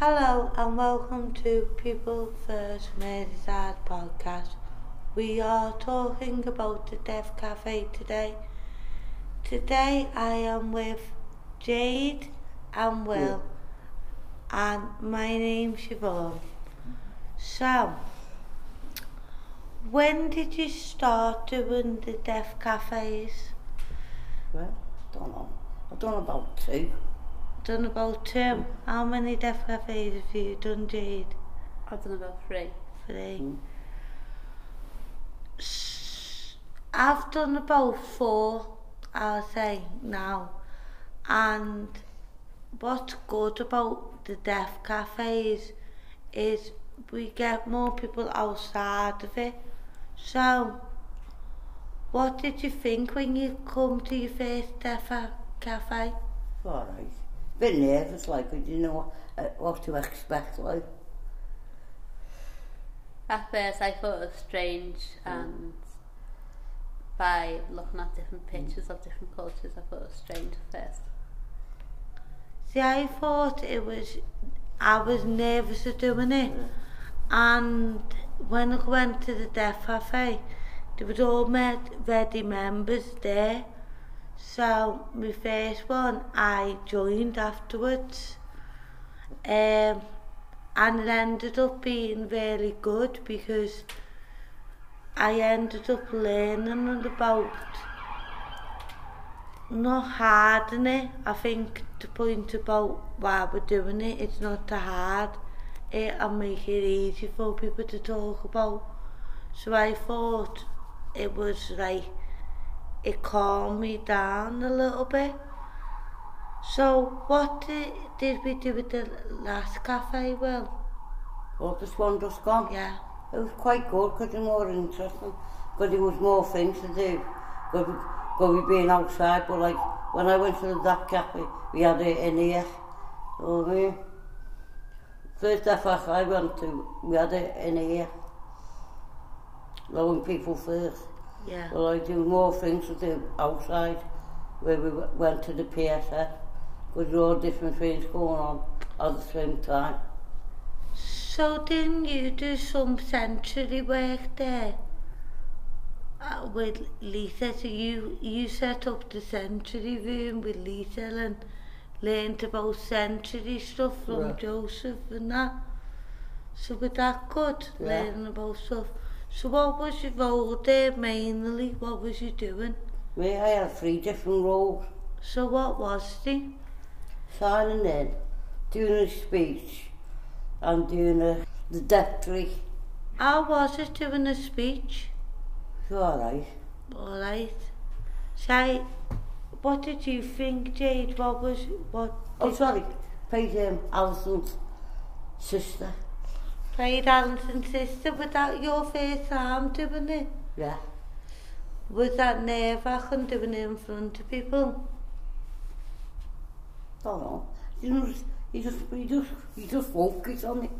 Hello and welcome to People First Merseyside podcast. We are talking about the Death Cafe today. Today I am with Jade and Will and my name's Siobhan. So, when did you start doing the Death Cafes? Well, don't know. I done about two. Done about two. How many Death Cafes have you done, Jade? I've done about three. Three. Mm. I've done about four, I'll say now. And what's good about the death cafes is we get more people outside of it. So, what did you think when you come to your first death cafe? All right. bit nervous, like, I didn't know what, uh, what to expect, like. At first I thought it was strange and by looking at different mm. pictures mm. of different cultures I thought it was strange at first. See, I thought it was, I was nervous of doing it mm. and when I went to the deaf cafe, there was all med ready members there So my first one, I joined afterwards. Um, and it ended up being really good because I ended up learning about not hard in it. I think the point about why we're doing it, it's not too hard. It'll make it easy for people to talk about. So I thought it was like, it calmed me down a little bit. So what did, did we do with the last cafe, Will? Well, oh, this one just gone. Yeah. It was quite good because it was more interesting because there was more things to do because we, we being outside but like when I went to the that cafe we had it in here. You know what I mean? First FF I went to we had it in here. Knowing people first. Yeah. Well, I do more things with the outside, where we went to the PSF, because there were all different things going on at the same time. So didn't you do some century work there? Uh, with Lisa, so you, you set up the century room with Lisa and learned about century stuff from right. Joseph and that. So was that good, yeah. learning about stuff? So what was your role there mainly? What was you doing? Me, I had three different roles. So what was they? Signing in, doing a speech, and doing a, the deputy. How was it doing a speech? It was alright. Alright. So, what did you think, Jade? What was... What oh, sorry. Paid um, Alison's sister parents and sister without your first arm doing it. Yeah. Was that nerve acting doing it in front of people? Don't know. You just, you just, you just, you just focus on it.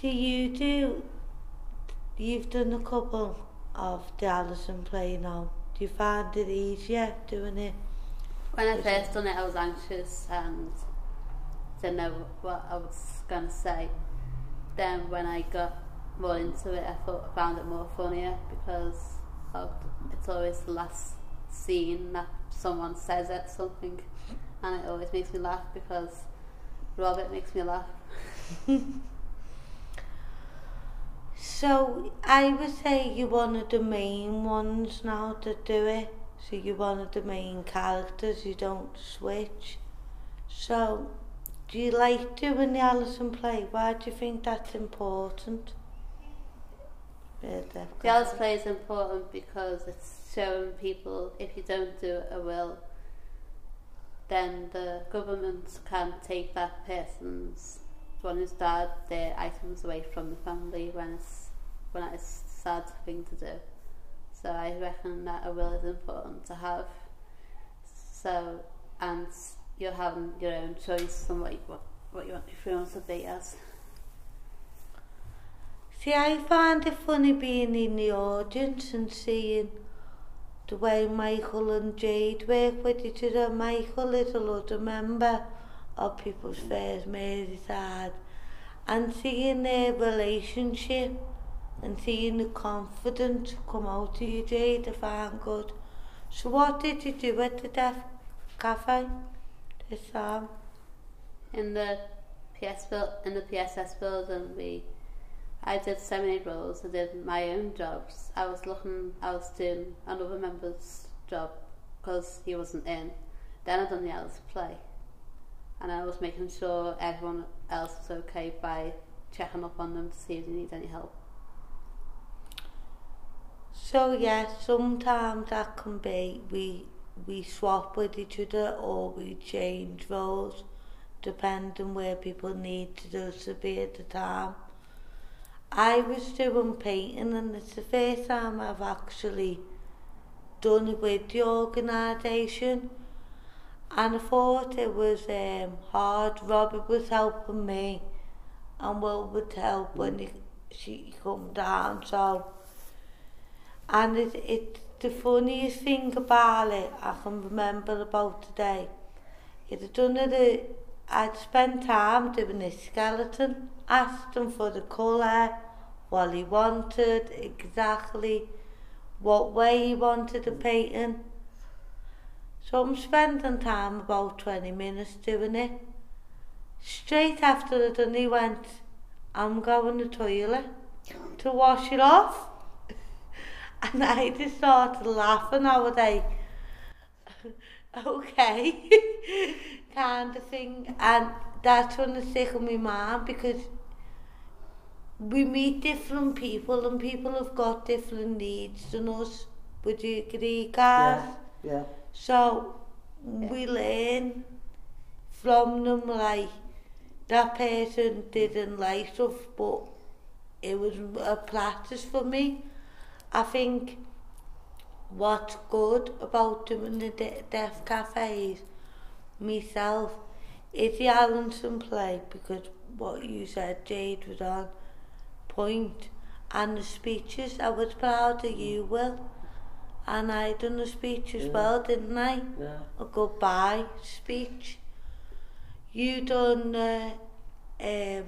Do you do, you've done a couple of the Alison play now. Do you find it easier doing it? When I first done it, I was anxious and didn't know what I was going to say. Then when I got more into it I thought I found it more funnier because of, it's always the last scene that someone says it something and it always makes me laugh because Robert makes me laugh. So I would say you're one of the main ones now to do it. So you're one of the main characters. You don't switch. So do you like doing the Alison play? Why do you think that's important? The Alice play is important because it's showing people if you don't do a will, then the government can take that person's one who's died their items away from the family when it's when it is a sad thing to do. So I reckon that a will is important to have. So and you're having your own choice on what you, what, what you want your films to be as. See, I find it funny being in the audience and seeing the way Michael and Jade work with each other. Michael is a lot of member of People's First Mary's Dad. And seeing their relationship and seeing the confidence come out of you, Jade, I find good. So what did you do at the deaf cafe? In the PS build, in the PSS building, we I did so many roles. I did my own jobs. I was looking, I was doing another member's job because he wasn't in. Then I done the Alice play, and I was making sure everyone else was okay by checking up on them to see if they need any help. So yeah, sometimes that can be we we swap with each other or we change roles depending where people need do to be at the time. I was doing painting and it's the first time I've actually done it with the organisation and I thought it was um, hard. Robert was helping me and Will would help when he, she come down so and it, it the funniest thing about it I can remember about today it had done it, I'd spent time doing a skeleton, asked him for the colour, what he wanted, exactly what way he wanted the painting. So I'm spending time about 20 minutes doing it. Straight after it, done he went, I'm going to the toilet to wash it off. And I just started laughing. I was like, okay, kind of thing. And that's when I sick with my mum because we meet different people and people have got different needs than us. Would you agree, guys? Yeah. yeah. So yeah. we learn from them like that person didn't like stuff but it was a practice for me. I think what's good about doing the de deaf cafes myself is the Allenson play because what you said Jade was on point and the speeches I was proud of you Will and I done the speech as yeah. well didn't I yeah. a goodbye speech you done uh, um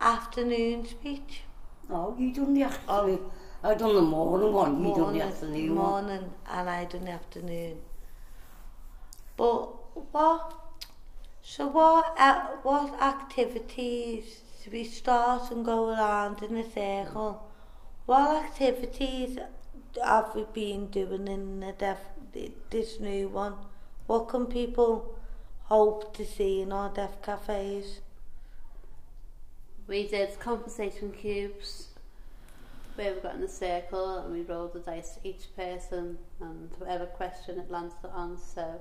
afternoon speech oh you done the oh. afternoon oh. I done the morning one, you done the afternoon morning one. and I done the afternoon. But what, so what, uh, what activities do we start and go around in a circle? What activities have we been doing in the def this new one? What can people hope to see in our deaf cafes? We did compensation cubes. Where we got in a circle and we rolled the dice to each person and whatever question it landed on. So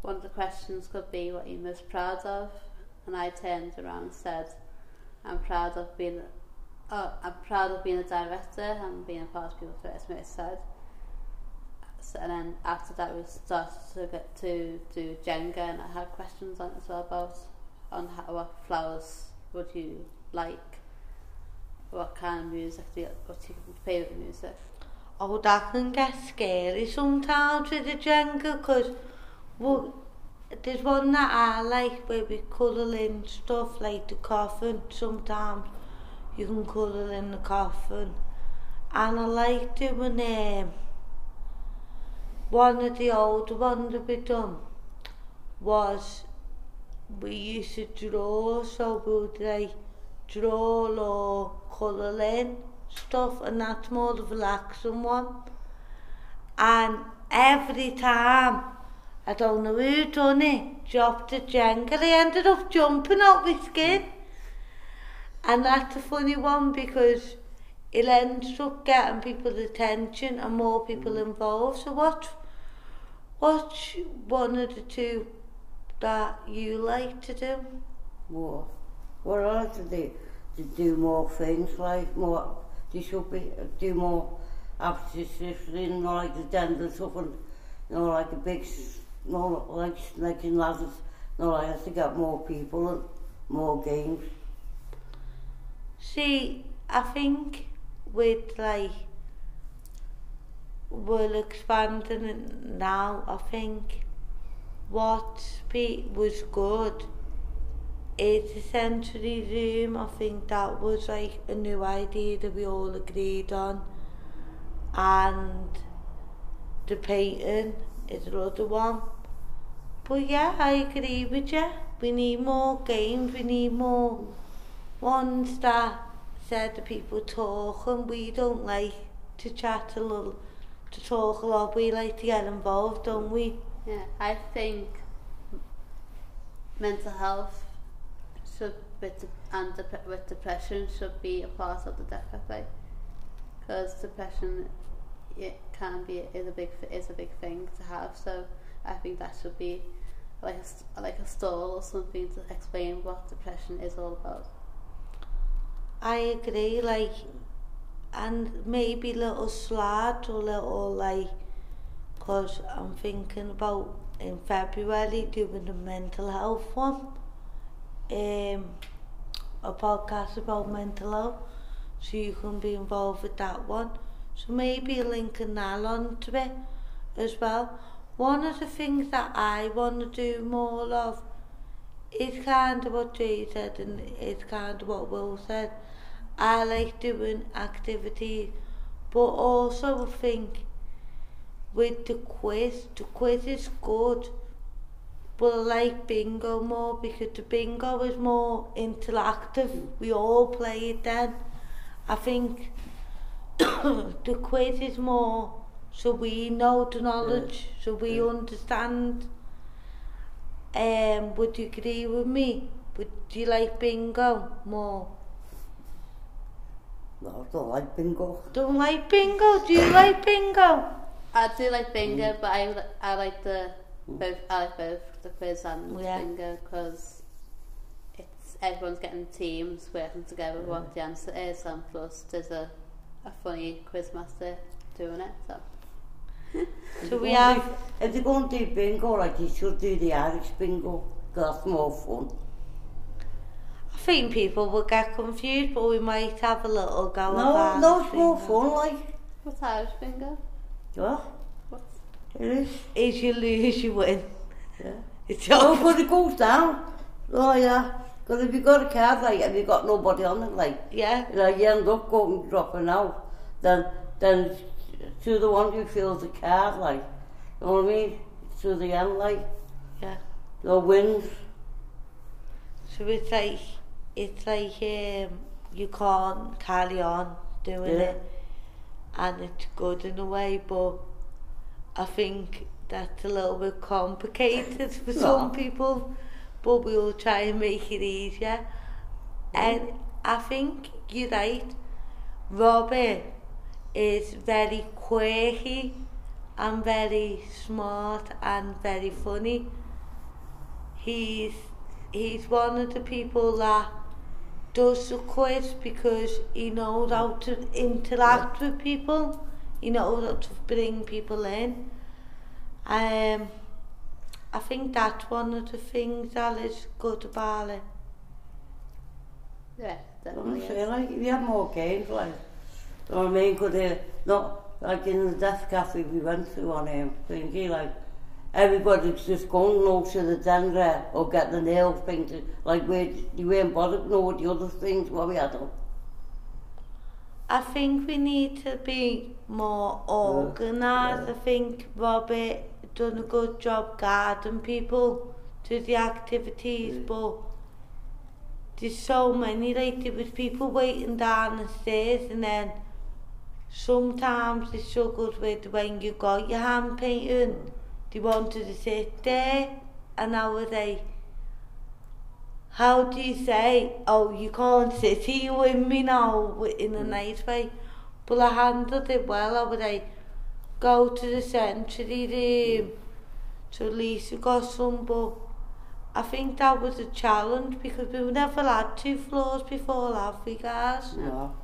one of the questions could be what you're most proud of and I turned around and said I'm proud of being oh, I'm proud of being a director and being a part of People First said. So, and then after that we started to get to do Jenga and I had questions on it as well about on how, what flowers would you like what kind of music do you, what's your favourite music? Oh, that can get scary sometimes with the Jenga because well, there's one that I like where we colour in stuff like the coffin. Sometimes you can colour in the coffin. And I like doing um, one of the older ones that we done was we used to draw, so we would like draw or colour line stuff and that's more the relaxing one. And every time, I don't know who done it, dropped a jenga, I ended up jumping up my skin. And that's a funny one because it ends up getting people's attention and more people involved. So what, what's one of the two that you like to do? What? What I like to do? To do more things, like more, you should be, do more abscesses in, like the dental stuff and, you know, like a big, you like, like in ladders, you know, have to get more people and more games. See, I think with like we're expanding it now, I think what was good the sensory room. I think that was like a new idea that we all agreed on. And the painting is another one. But yeah, I agree with you. We need more games, we need more ones that said the people talk and we don't like to chat a little, to talk a lot. We like to get involved, don't we? Yeah, I think mental health should with and dep- with depression should be a part of the Cafe because depression it can be is a big is a big thing to have. So I think that should be like a, like a stall or something to explain what depression is all about. I agree, like, and maybe little slide or little like, cause I'm thinking about in February doing the mental health one, um, a podcast about mental health, so you can be involved with that one. So maybe linking that on to it as well. One of the things that I want to do more of is kind of what Jay said and it's kind of what Will said. I like doing activities, but also I think with the quiz, the quiz is good, but like bingo more because the bingo is more interactive. We all play it then. I think the quiz is more so we know the knowledge, so we Yeah. understand. Um, would you agree with me? Would you like bingo more? No, I don't like bingo. Don't like bingo. Do you like bingo? I do like bingo, but I I like the both I like both the quiz and yeah. bingo because it's everyone's getting teams working together with what the answer is and plus there's a, a funny quiz master doing it so. So we have do, if they're going to do bingo like you should do the Irish bingo. Because that's more fun. I think people will get confused but we might have a little go no, at no it's more fun like. What's Irish bingo? What? Eh? Is she lose, Eisiau win. eisiau wyn. Oh, but it goes down. Oh, yeah. Because if you got a car like and you got nobody on it, like yeah, Like, you end up going dropping out, then then to the one who fills the car, like you know what I mean, to the end, like yeah, the wins. So it's like it's like um, you can't carry on doing yeah. it, and it's good in a way, but I think that's a little bit complicated for some people. But we'll try and make it easier. And I think you're right. Robert is very quirky and very smart and very funny. He's he's one of the people that does the quiz because he knows how to interact with people. He knows how to bring people in. Um, I think that's one of the things that is good about it. yeah, that's what I'm definitely. saying, like, if you had more games, like, you know what I mean? Could they, not like in the Death Cafe we went to on um, thingy, like, everybody's just going no to the dendra or get the nails painted, like, we, they weren't bothered know what the other things, what we had on. I think we need to be more organised. I think Robert done a good job guiding people to the activities, Yeah. but there's so many. Like there was people waiting down the stairs, and then sometimes they struggled with when you got your hand painting. They wanted to sit there, and I was like. How do you say, oh, you can't sit here with me now in a mm. nice way? But I handled it well. I would like go to the sensory room to at least we got some, but I think that was a challenge because we've never had two floors before, have we guys? No.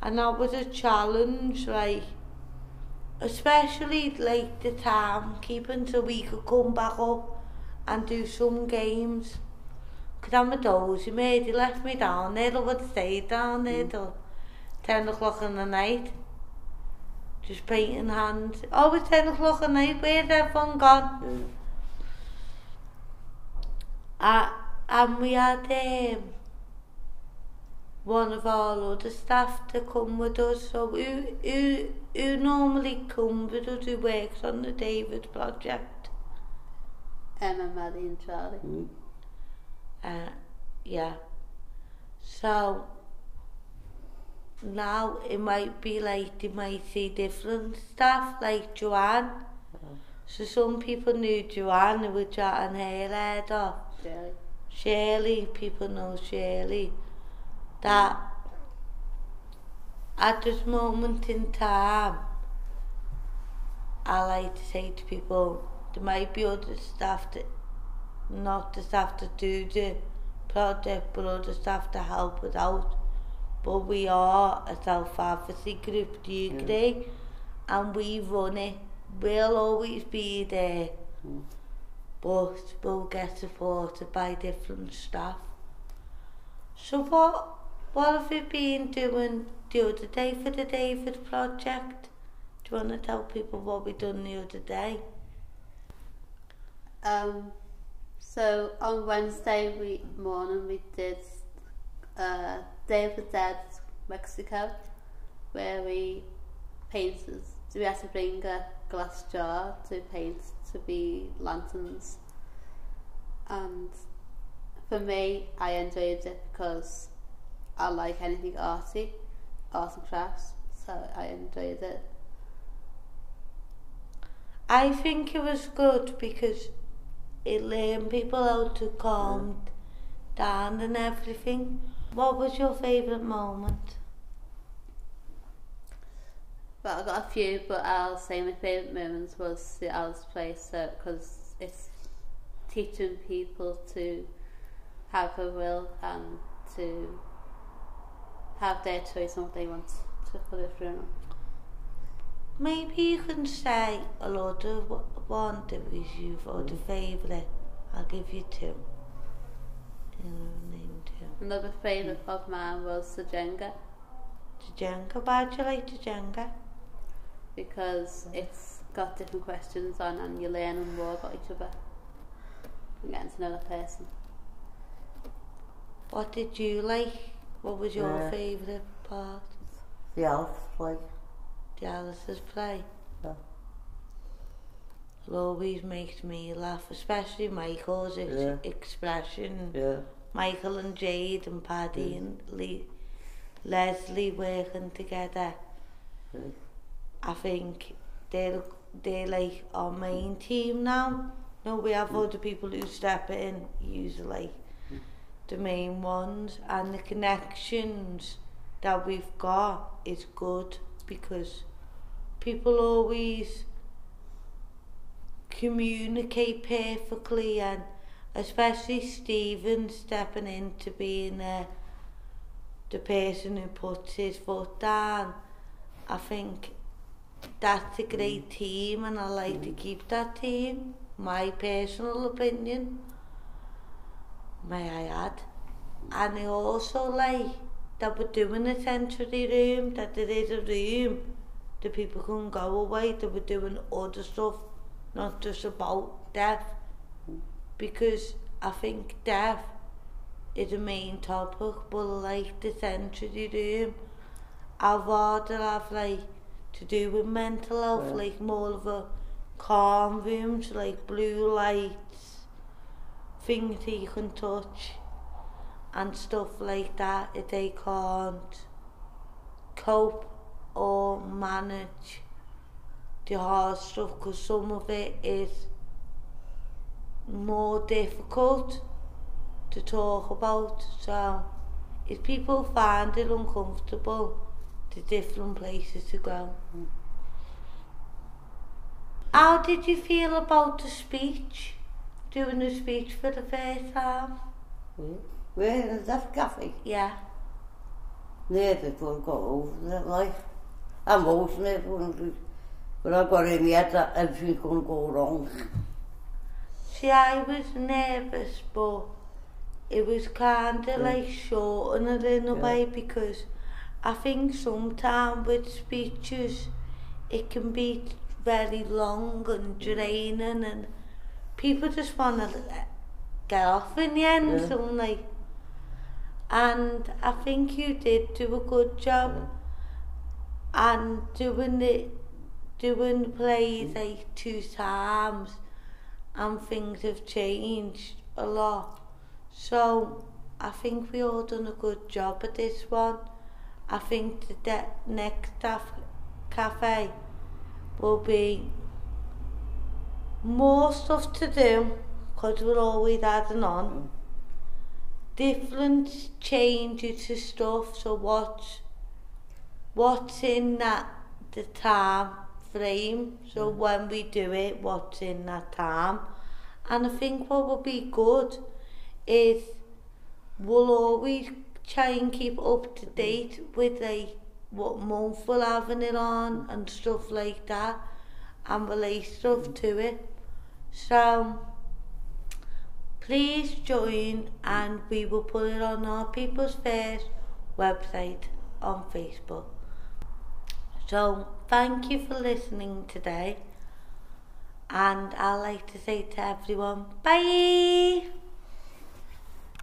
And that was a challenge, like, especially like the time keeping so we could come back up and do some games. I'm a dozy mate, he left me down there, I would stay down there till 10 o'clock in the night. Just painting hands. Oh, it's 10 o'clock at night, where's everyone gone? Uh, and we had um, one of our other staff to come with us. So who, who, who normally comes with us who works on the David project? Emma, Maddie and Charlie. Mm. Uh, yeah. So now it might be like they might see different stuff like Joanne. So some people knew Joanne who were chatting her head off. Charlie. Shirley, people know Shirley. That at this moment in time, I like to say to people, there might be other staff that, not just have to do the project, but all just have to help without out. But we are a self-advocacy group, do you yeah. agree? And we run it. We'll always be there. Mm. But we'll get supported by different staff. So what, what have you been doing the other day for the David project? Do you want to tell people what we done the other day? Um, so on Wednesday we, morning we did uh, Day of the Dead Mexico, where we painted. We had to bring a glass jar to paint to be lanterns, and for me, I enjoyed it because I like anything arty, art and crafts, so I enjoyed it. I think it was good because it learned people how to calm down and everything. What was your favourite moment? Well, I got a few, but I'll say my favourite moments was the Alice play, so because it's teaching people to have a will and to have their choice on what they want to put it through. Maybe you can say a lot of wh- one that was you for the favourite. I'll give you two. Name two. Another favourite of mine was the Jenga The Jenga, why do you like the Jenga? because it's got different questions on and you're learning more about each other and getting to know the person. What did you like? What was your Yeah. favourite part? The elf play. Alice's play? Yeah. It always makes me laugh, especially Michael's ex- Yeah. expression. Yeah. Michael and Jade and Paddy Mm. and Lee, Leslie working together. Mm. I think they're they're like our main team now. No, we have other people who step in usually. The main ones and the connections that we've got is good because people always communicate perfectly and especially Stephen stepping into being a, the person who puts his foot down. I think that's a great team and I like to keep that team. My personal opinion, may I add. And I also like that we're doing a century room, that there is a room that people couldn't go away, They were doing other stuff, not just about death. Because I think death is a main topic, but like the sensory room, I'd rather have like to do with mental health, Yeah. like more of a calm room, so like blue lights, things that you can touch, and stuff like that if they can't cope or manage the hard stuff, because some of it is more difficult to talk about. So, if people find it uncomfortable, the er different places to go. How did you feel about the speech? Doing er the speech for the first time? Where is that cafe? Yeah. Nervous will go over it, like. a mwys me fwn Gwna gwaremiad yn ffigwn gwrong. See, I was nervous, but it was kind of like short in a little yeah. way because I think sometimes with speeches it can be very long and draining and people just want to eh, get off in the end. Yeah. So like, and I think you did do a good job. Yeah and doing the doing the play like two times and things have changed a lot. So I think we all done a good job at this one. I think the next cafe will be more stuff to do because we're always adding on. Mm. Different changes to stuff so watch what's in that the time frame, so mm. when we do it, what's in that time. And I think what will be good is we'll always try and keep up to date with like what month we're having it on and stuff like that and relate stuff to it. So please join and we will put it on our People's First website on Facebook. So thank you for listening today. And I'd like to say to everyone bye